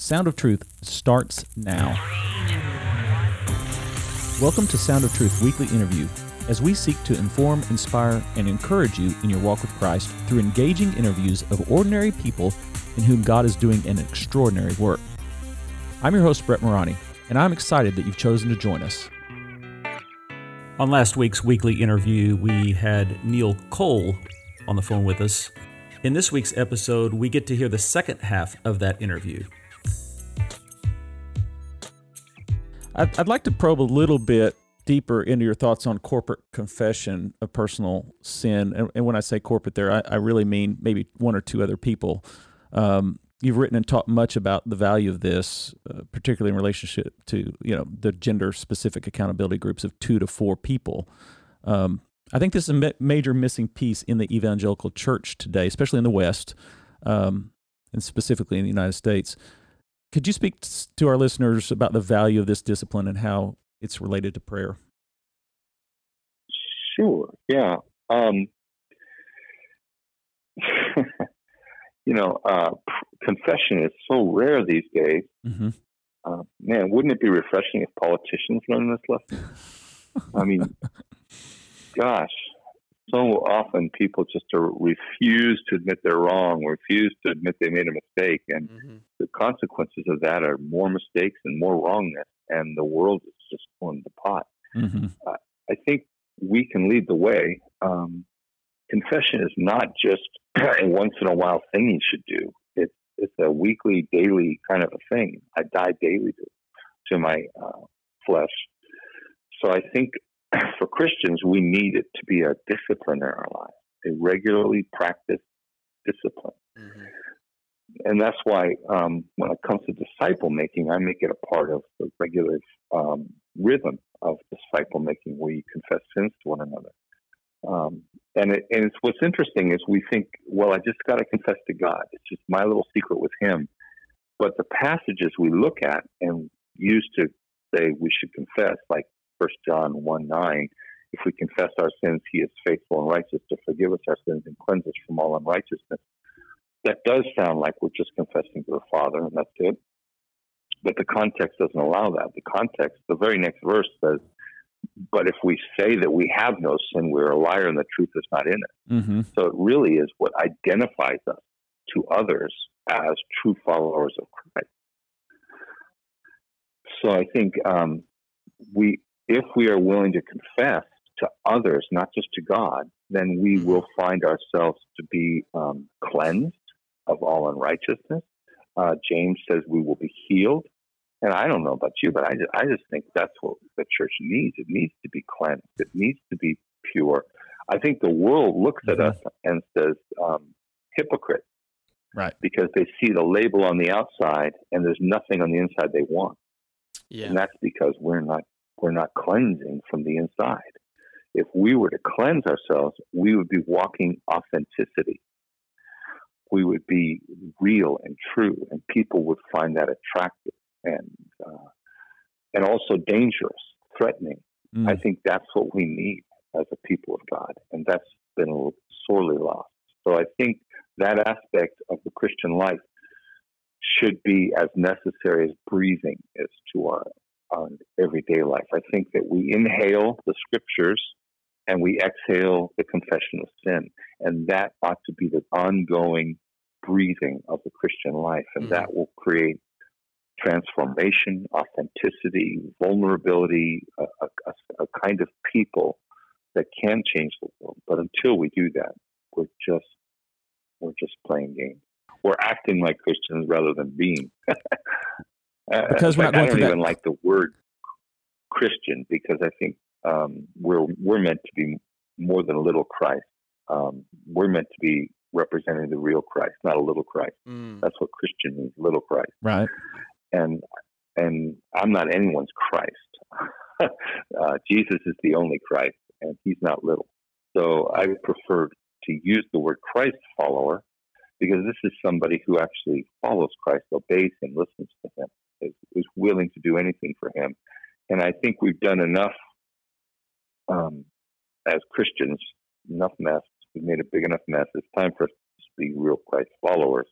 Sound of Truth starts now. Welcome to Sound of Truth Weekly Interview, as we seek to inform, inspire, and encourage you in your walk with Christ through engaging interviews of ordinary people in whom God is doing an extraordinary work. I'm your host, Brett Morani, and I'm excited that you've chosen to join us. On last week's weekly interview, we had Neil Cole on the phone with us. In this week's episode, we get to hear the second half of that interview. I'd, I'd like to probe a little bit deeper into your thoughts on corporate confession of personal sin. And, and when I say corporate there, I, I, really mean maybe one or two other people. Um, you've written and talked much about the value of this, uh, particularly in relationship to you know the gender specific accountability groups of two to four people. Um, I think this is a major missing piece in the evangelical church today, especially in the West, um, and specifically in the United States. Could you speak to our listeners about the value of this discipline and how it's related to prayer? Sure. Yeah. Um, you know, uh, confession is so rare these days. Mm-hmm. Uh, man, wouldn't it be refreshing if politicians learned this lesson? I mean, gosh, so often people just refuse to admit they're wrong, refuse to admit they made a mistake, and mm-hmm. the consequences of that are more mistakes and more wrongness, and the world is just going to pot. Mm-hmm. Uh, I think we can lead the way. Um, confession is not just a once in a while thing you should do. It's it's a weekly, daily kind of a thing. I die daily to, to my uh, flesh. So I think for Christians, we need it to be a discipline in our lives, a regularly practiced discipline. Mm-hmm. And that's why um, when it comes to disciple making, I make it a part of the regular um, rhythm of disciple making where you confess sins to one another. Um, and, it, and it's what's interesting is we think, well, I just got to confess to God. It's just my little secret with Him. But the passages we look at and use to say we should confess, like First John 1 9, if we confess our sins, He is faithful and righteous to forgive us our sins and cleanse us from all unrighteousness. That does sound like we're just confessing to the Father, and that's it. But the context doesn't allow that. The context, the very next verse says, but if we say that we have no sin, we're a liar and the truth is not in it. Mm-hmm. So it really is what identifies us to others as true followers of Christ. So I think um, we, if we are willing to confess to others, not just to God, then we mm-hmm. will find ourselves to be um, cleansed of all unrighteousness. Uh, James says we will be healed. And I don't know about you, but I just, I just think that's what the church needs. It needs to be cleansed. It needs to be pure. I think the world looks mm-hmm. at us and says, um, hypocrite. Right. Because they see the label on the outside and there's nothing on the inside they want. Yeah. And that's because we're not we're not cleansing from the inside. If we were to cleanse ourselves, we would be walking authenticity. We would be real and true, and people would find that attractive and uh, and also dangerous, threatening. Mm. I think that's what we need as a people of God, and that's been sorely lost. So I think that aspect of the Christian life should be as necessary as breathing is to our, our everyday life. I think that we inhale the scriptures and we exhale the confession of sin, and that ought to be the ongoing breathing of the Christian life, and mm. that will create transformation, authenticity, vulnerability, a, a, a, kind of people that can change the world. But until we do that, we're just we're just playing games. We're acting like Christians rather than being. because we're not going I don't even that. like the word Christian because I think um, we're we're meant to be more than a little Christ. Um, we're meant to be representing the real Christ, not a little Christ. Mm. That's what Christian means, little Christ. Right and and I'm not anyone's Christ. uh, Jesus is the only Christ, and He's not little. So I prefer to use the word Christ follower because this is somebody who actually follows Christ, obeys Him, listens to Him, is, is willing to do anything for Him. And I think we've done enough um, as Christians, enough mess. We've made a big enough mess. It's time for us to be real Christ followers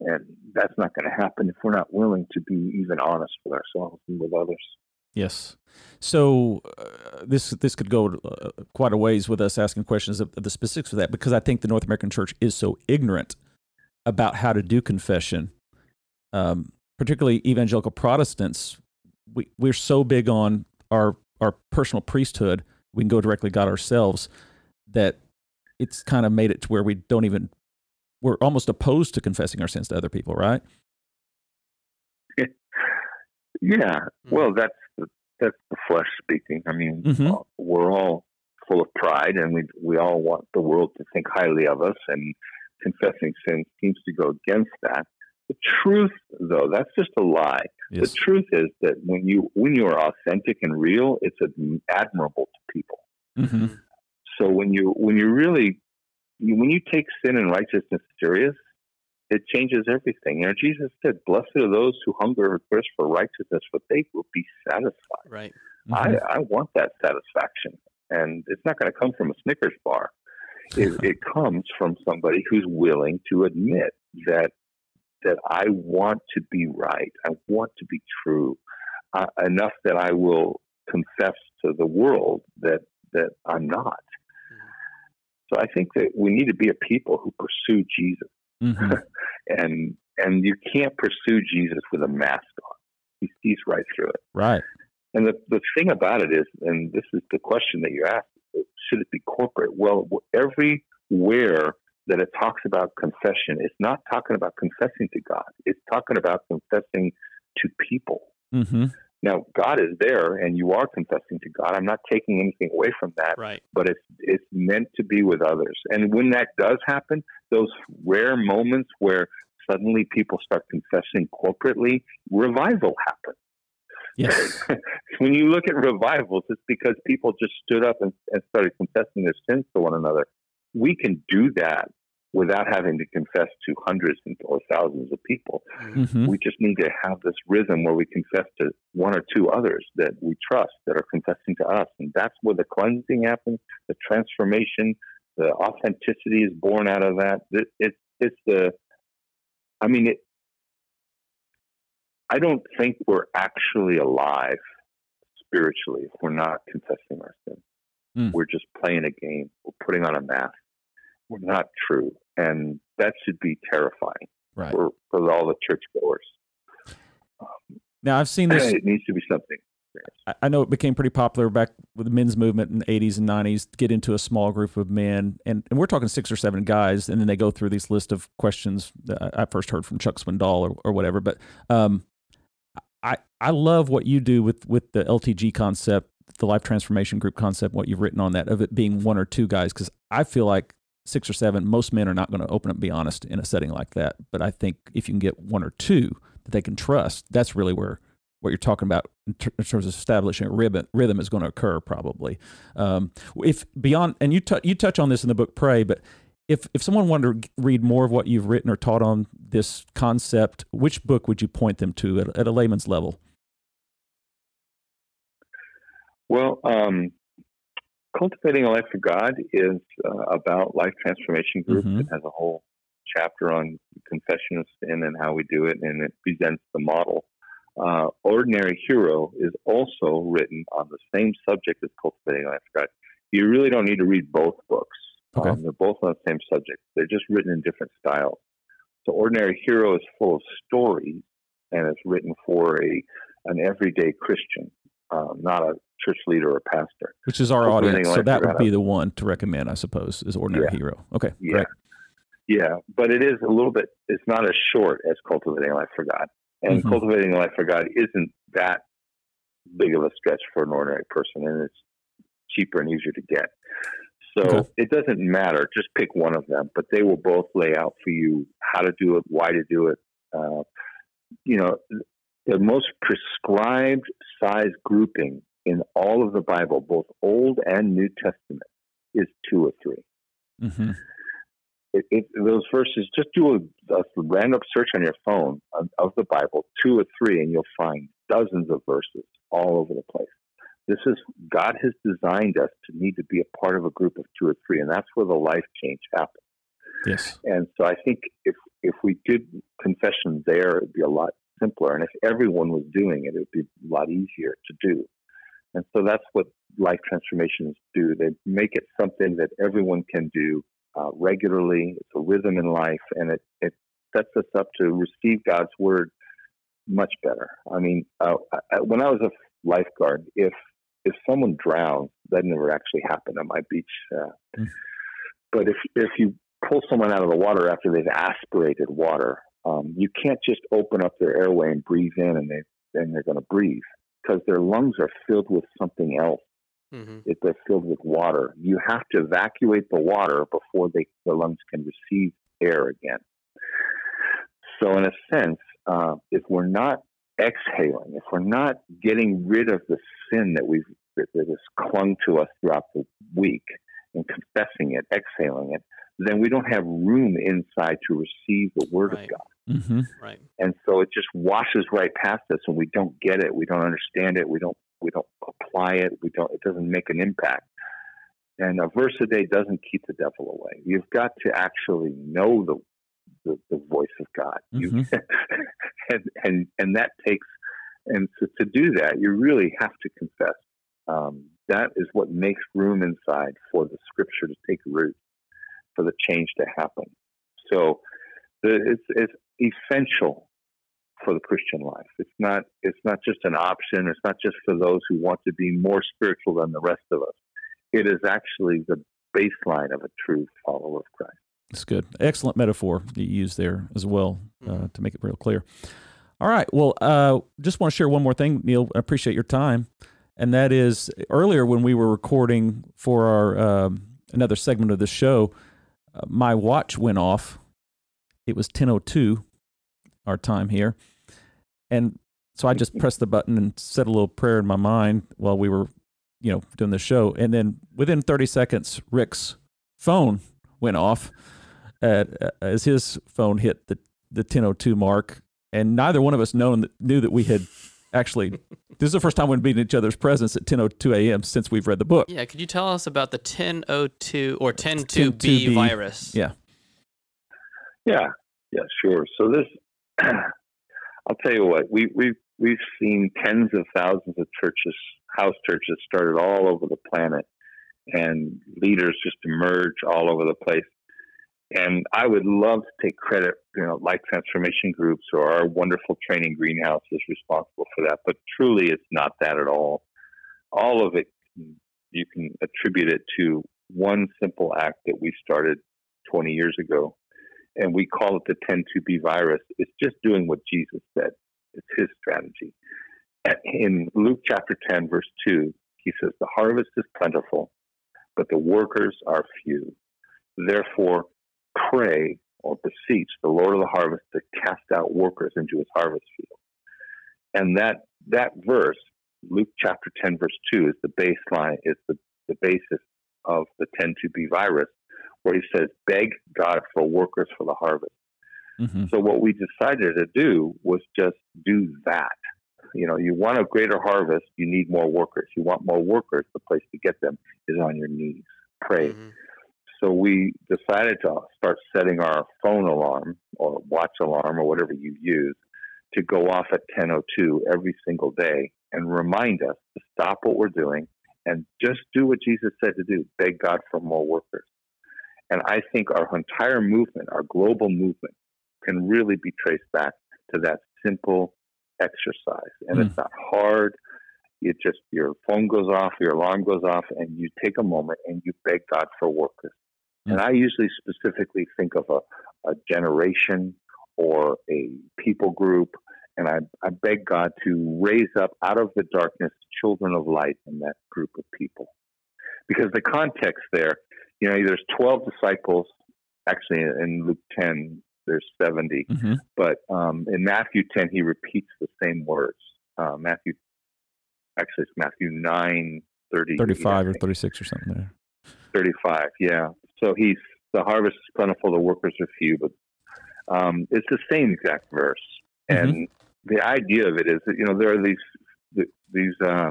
And that's not going to happen if we're not willing to be even honest with ourselves and with others. Yes. So uh, this this could go uh, quite a ways with us asking questions of, of, the specifics of that because I think the North American Church is so ignorant about how to do confession. Um, particularly evangelical Protestants, we we're so big on our our personal priesthood, we can go directly to God ourselves, that it's kind of made it to where we don't even we're almost opposed to confessing our sins to other people, right? Yeah, hmm. well, that's the, that's the flesh speaking. I mean, mm-hmm. Uh, we're all full of pride, and we we all want the world to think highly of us, and confessing sin seems to go against that. The truth, though, that's just a lie. Yes. The truth is that when you when you are authentic and real, it's admirable to people. Mm-hmm. So when you when you really when you take sin and righteousness serious, it changes everything. You know, Jesus said, "Blessed are those who hunger and thirst for righteousness, for they will be satisfied." Right. Mm-hmm. I, I want that satisfaction, and it's not going to come from a Snickers bar. It, it comes from somebody who's willing to admit that that I want to be right. I want to be true uh, enough that I will confess to the world that that I'm not. Mm-hmm. So I think that we need to be a people who pursue Jesus Mm-hmm. and and you can't pursue Jesus with a mask on. He sees right through it. Right. And the the thing about it is, and this is the question that you asked: Should it be corporate? Well, everywhere that it talks about confession, it's not talking about confessing to God. It's talking about confessing to people. Mm-hmm. Now, God is there, and you are confessing to God. I'm not taking anything away from that. Right. But it's it's meant to be with others. And when that does happen, those rare moments where suddenly people start confessing corporately, revival happens. Yes. when you look at revivals, it's because people just stood up and, and started confessing their sins to one another. We can do that without having to confess to hundreds or thousands of people. Mm-hmm. We just need to have this rhythm where we confess to one or two others that we trust that are confessing to us. And that's where the cleansing happens, the transformation, the authenticity is born out of that. It, it, it's the, I mean, it, I don't think we're actually alive spiritually if we're not confessing our sins. Mm. We're just playing a game. We're putting on a mask were not true, and that should be terrifying right. for for all the churchgoers. Um, now I've seen this. It needs to be something. I know it became pretty popular back with the men's movement in the 80s and 90s get into a small group of men. And, and we're talking six or seven guys. And then they go through these list of questions that I first heard from Chuck Swindoll or, or whatever. But um, I, I love what you do with, with the LTG concept, the life transformation group concept, what you've written on that, of it being one or two guys. Because I feel like six or seven, most men are not going to open up and be honest in a setting like that. But I think if you can get one or two that they can trust, that's really where what you're talking about in, ter- in terms of establishing a rhythm, rhythm is going to occur probably. Um, if beyond, and you, t- you touch on this in the book Pray, but if, if someone wanted to read more of what you've written or taught on this concept, which book would you point them to at, at a layman's level? Well, um, Cultivating a Life for God is uh, about Life Transformation Group. Mm-hmm. It has a whole chapter on confession of sin and how we do it, and it presents the model. Uh, Ordinary Hero is also written on the same subject as Cultivating a Life for God. You really don't need to read both books. Okay. Um, they're both on the same subject. They're just written in different styles. So Ordinary Hero is full of stories, and it's written for a an everyday Christian, um, not a church leader or pastor. Which is our audience. So that would be the one to recommend, I suppose, is Ordinary yeah. Hero. Okay, yeah. great. Yeah, but it is a little bit, it's not as short as Cultivating Life for God. And mm-hmm. Cultivating Life for God isn't that big of a stretch for an ordinary person, and it's cheaper and easier to get. So okay. it doesn't matter. Just pick one of them, but they will both lay out for you how to do it, why to do it. Uh, you know, the most prescribed size grouping in all of the Bible, both Old and New Testament, is two or 3 mm-hmm. it, it, those verses, just do a, a, random search on your phone of, of the Bible, two or three, and you'll find dozens of verses all over the place. This is God has designed us to need to be a part of a group of two or three, and that's where the life change happens. Yes. And so I think if if we did confession there, it'd be a lot simpler. And if everyone was doing it, it'd be a lot easier to do. And so that's what life transformations do. They make it something that everyone can do uh, regularly. It's a rhythm in life, and it, it sets us up to receive God's word much better. I mean, uh, when I was a lifeguard, if if someone drowned, that never actually happened on my beach. Uh, mm. But if if you pull someone out of the water after they've aspirated water, um, you can't just open up their airway and breathe in, and they then they're going to breathe because their lungs are filled with something else. Mm-hmm. It, they're filled with water. You have to evacuate the water before they, the lungs can receive air again. So, in a sense, uh, if we're not exhaling, if we're not getting rid of the sin that we've that has clung to us throughout the week and confessing it, exhaling it, then we don't have room inside to receive the Word right. of God. Mm-hmm. Right. And so it just washes right past us, and we don't get it. We don't understand it. We don't. We don't apply it. We don't. It doesn't make an impact. And a verse a day doesn't keep the devil away. You've got to actually know the the, the voice of God. Mm-hmm. You, and and and that takes. And so to do that, you really have to confess. Um, that is what makes room inside for the Scripture to take root, for the change to happen. So the, it's, it's essential for the Christian life. It's not it's not just an option. It's not just for those who want to be more spiritual than the rest of us. It is actually the baseline of a true follower of Christ. That's good. Excellent metaphor you use there as well uh, mm-hmm. to make it real clear. All right. Well, uh, just want to share one more thing, Neil. I appreciate your time, and that is earlier when we were recording for our um, another segment of the show, uh, my watch went off. It was 10:02 our time here, and so I just pressed the button and said a little prayer in my mind while we were, you know, doing the show. And then within 30 seconds, Rick's phone went off at, as his phone hit the the 10:02 mark, and neither one of us known knew that we had actually this is the first time we've been in each other's presence at 10:02 a.m. since we've read the book. Yeah, could you tell us about the 1002 or 102b virus? Yeah. Yeah, yeah, sure. So this, I'll tell you what, we we've we've seen tens of thousands of churches, house churches, started all over the planet, and leaders just emerge all over the place. And I would love to take credit, you know, life transformation groups or our wonderful training greenhouse is responsible for that. But truly, it's not that at all. All of it, you can attribute it to one simple act that we started 20 years ago and we call it the 10 to be virus. It's just doing what Jesus said. It's his strategy. In Luke chapter 10, verse 2, he says, The harvest is plentiful, but the workers are few. Therefore, pray or beseech the Lord of the harvest to cast out workers into his harvest field. And that, that verse, Luke chapter 10, verse 2, is the baseline, is the, the basis of the 10-2b virus where he says, beg God for workers for the harvest. Mm-hmm. So what we decided to do was just do that. You know, you want a greater harvest, you need more workers. You want more workers, the place to get them is on your knees. Pray. Mm-hmm. So we decided to start setting our phone alarm or watch alarm or whatever you use to go off at 10:02 every single day and remind us to stop what we're doing and just do what Jesus said to do. Beg God for more workers. And I think our entire movement, our global movement, can really be traced back to that simple exercise. And mm. it's not hard. You just, your phone goes off, your alarm goes off, and you take a moment and you beg God for workers. Mm. And I usually specifically think of a, a generation or a people group, and I, I beg God to raise up out of the darkness children of light in that group of people. Because the context there you know, there's 12 disciples. Actually, in Luke 10, there's 70. Mm-hmm. But um, in Matthew 10, he repeats the same words. Uh, Matthew, actually, it's Matthew 9, 30, 35 or 36 or something there. 35, yeah. So he's, the harvest is plentiful, the workers are few, but um, it's the same exact verse. Mm-hmm. And the idea of it is that, you know, there are these, these uh,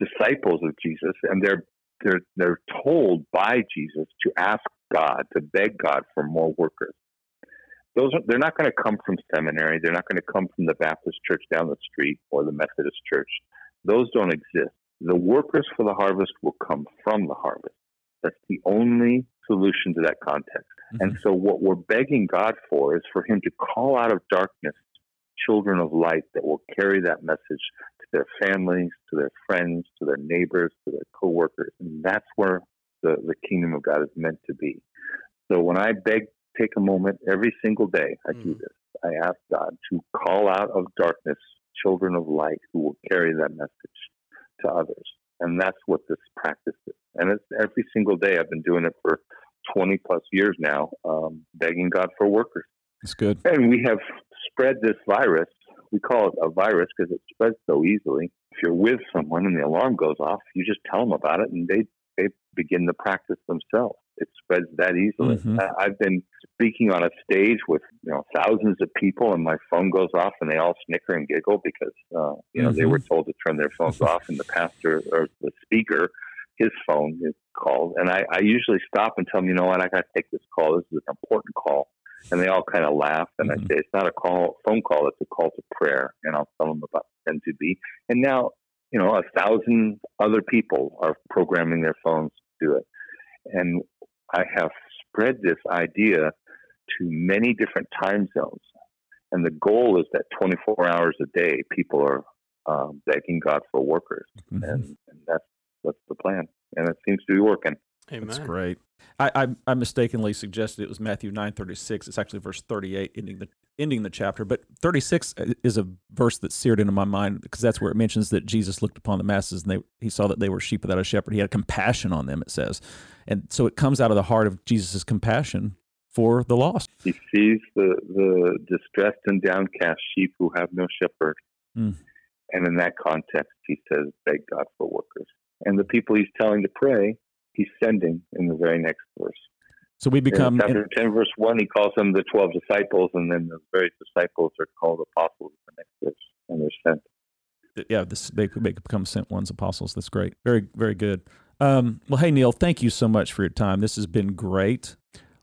disciples of Jesus, and they're they're they're told by Jesus to ask God, to beg God for more workers. Those are, they're not going to come from seminary. They're not going to come from the Baptist church down the street or the Methodist church. Those don't exist. The workers for the harvest will come from the harvest. That's the only solution to that context. Mm-hmm. And so, what we're begging God for is for Him to call out of darkness children of light that will carry that message to their families, to their friends, to their neighbors, to their coworkers. And that's where the, the kingdom of God is meant to be. So, when I beg, take a moment every single day, I mm-hmm. do this. I ask God to call out of darkness children of light who will carry that message to others. And that's what this practice is. And it's every single day. I've been doing it for 20 plus years now, um, begging God for workers. That's good. And we have spread this virus. We call it a virus because it spreads so easily. If you're with someone and the alarm goes off, you just tell them about it and they, they begin the practice themselves it spreads that easily. Mm-hmm. I've been speaking on a stage with you know thousands of people, and my phone goes off, and they all snicker and giggle because uh, you know mm-hmm. they were told to turn their phones off, and the pastor or the speaker, his phone is called, and I, I usually stop and tell him, you know what, I got to take this call. This is an important call, and they all kind of laugh, and mm-hmm. I say it's not a call, phone call, it's a call to prayer, and I'll tell them about n to be, and now you know a thousand other people are programming their phones to do it. And I have spread this idea to many different time zones. And the goal is that 24 hours a day, people are um, begging God for workers. Mm-hmm. And, and, that's, that's the plan. And it seems to be working. Amen. That's great. I, I, I mistakenly suggested it was Matthew nine thirty six. It's actually verse thirty eight, ending the ending the chapter. But thirty six is a verse that seared into my mind because that's where it mentions that Jesus looked upon the masses and they he saw that they were sheep without a shepherd. He had compassion on them. It says, and so it comes out of the heart of Jesus' compassion for the lost. He sees the the distressed and downcast sheep who have no shepherd, mm. and in that context, he says, "Beg God for workers." And the people he's telling to pray he's sending in the very next verse. So we become in chapter in, ten, verse one. He calls them the twelve disciples, and then the very disciples are called apostles in the next verse, and they're sent. Yeah, this they, they become sent ones, apostles. That's great. Very, very good. Um, well, hey Neil, thank you so much for your time. This has been great.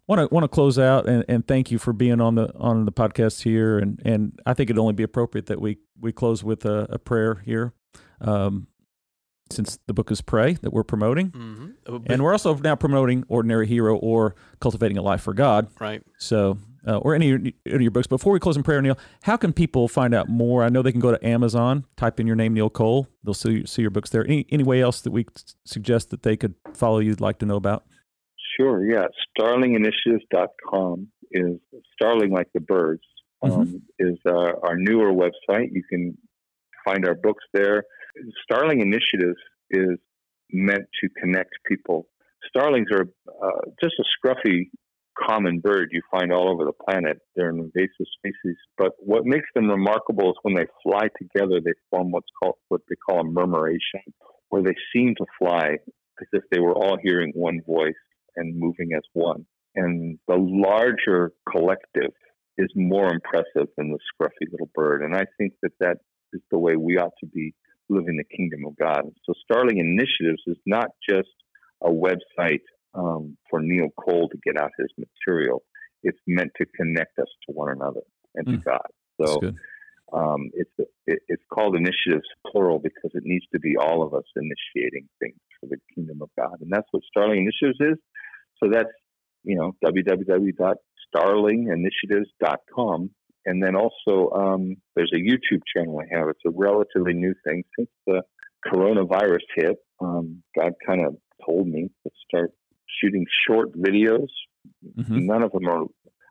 Want to want to close out and, and thank you for being on the on the podcast here. And and I think it'd only be appropriate that we we close with a, a prayer here. Um, since the book is Pray that we're promoting. Mm-hmm. And we're also now promoting Ordinary Hero or Cultivating a Life for God. Right. So, uh, or any of your books. Before we close in prayer, Neil, how can people find out more? I know they can go to Amazon, type in your name, Neil Cole. They'll see, see your books there. Any, any way else that we suggest that they could follow you'd like to know about? Sure, yeah. Starlinginitiatives.com is Starling like the birds, mm-hmm. um, mm-hmm. is uh, our newer website. You can find our books there. Starling Initiatives is meant to connect people. Starlings are uh, just a scruffy common bird you find all over the planet. They're an invasive species, but what makes them remarkable is when they fly together, they form what's called what they call a murmuration, where they seem to fly as if they were all hearing one voice and moving as one. And the larger collective is more impressive than the scruffy little bird. And I think that that is the way we ought to be living the kingdom of God. So Starling Initiatives is not just a website um, for Neil Cole to get out his material. It's meant to connect us to one another and to mm. God. So um, it's it, it's called initiatives plural because it needs to be all of us initiating things for the kingdom of God, and that's what Starling Initiatives is. So that's you know www.starlinginitiatives.com and then also, um, there's a YouTube channel I have. It's a relatively new thing. Since the coronavirus hit, um, God kind of told me to start shooting short videos. Mm-hmm. None of them are,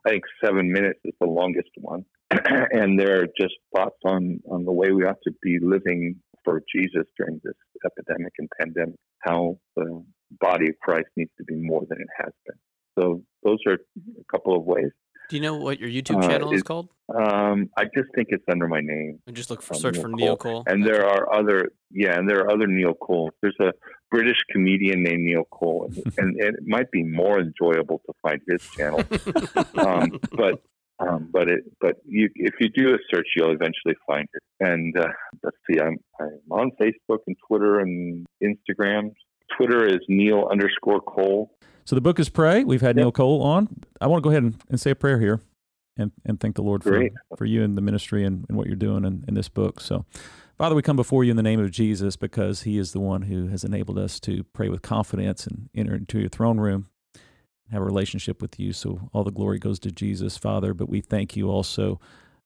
I think, seven minutes is the longest one. and they're just thoughts on, on the way we ought to be living for Jesus during this epidemic and pandemic, how the body of Christ needs to be more than it has been. So those are a couple of ways. Do you know what your YouTube uh, channel uh, is called? Um, I just think it's under my name. And just look for um, search Neil for Neil Cole. And there are other, yeah, and there are other Neil Cole. There's a British comedian named Neil Cole, and, and it might be more enjoyable to find his channel. um, but um, but it, but you, if you do a search, you'll eventually find it. And uh, let's see, I'm, I'm on Facebook and Twitter and Instagram. Twitter is Neil underscore Cole. So the book is Pray. We've had yep. Neil Cole on. I want to go ahead and, and say a prayer here and, and thank the Lord for, for you and the ministry and, and what you're doing in, in this book. So, Father, we come before you in the name of Jesus because he is the one who has enabled us to pray with confidence and enter into your throne room, have a relationship with you. So all the glory goes to Jesus, Father. But we thank you also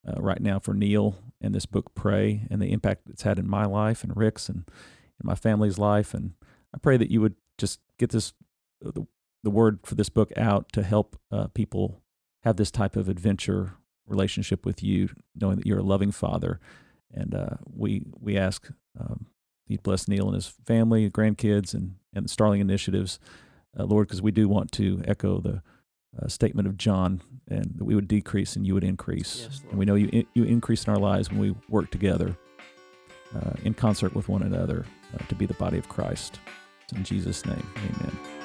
uh, right now for Neil and this book, Pray, and the impact it's had in my life and Rick's and in my family's life. And I pray that you would just get this uh, the, the word for this book out to help uh, people have this type of adventure relationship with you, knowing that you're a loving Father. And uh, we we ask um, you bless Neil and his family, grandkids, and and the Starling initiatives, uh, Lord, because we do want to echo the uh, statement of John, and that we would decrease and you would increase. Yes, and we know you you increase in our lives when we work together uh, in concert with one another uh, to be the body of Christ. In Jesus' name, Amen.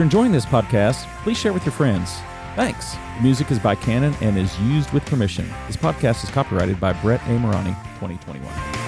You're enjoying this podcast, please share with your friends. Thanks. The music is by Canon and is used with permission. This podcast is copyrighted by Brett A. Morani, 2021.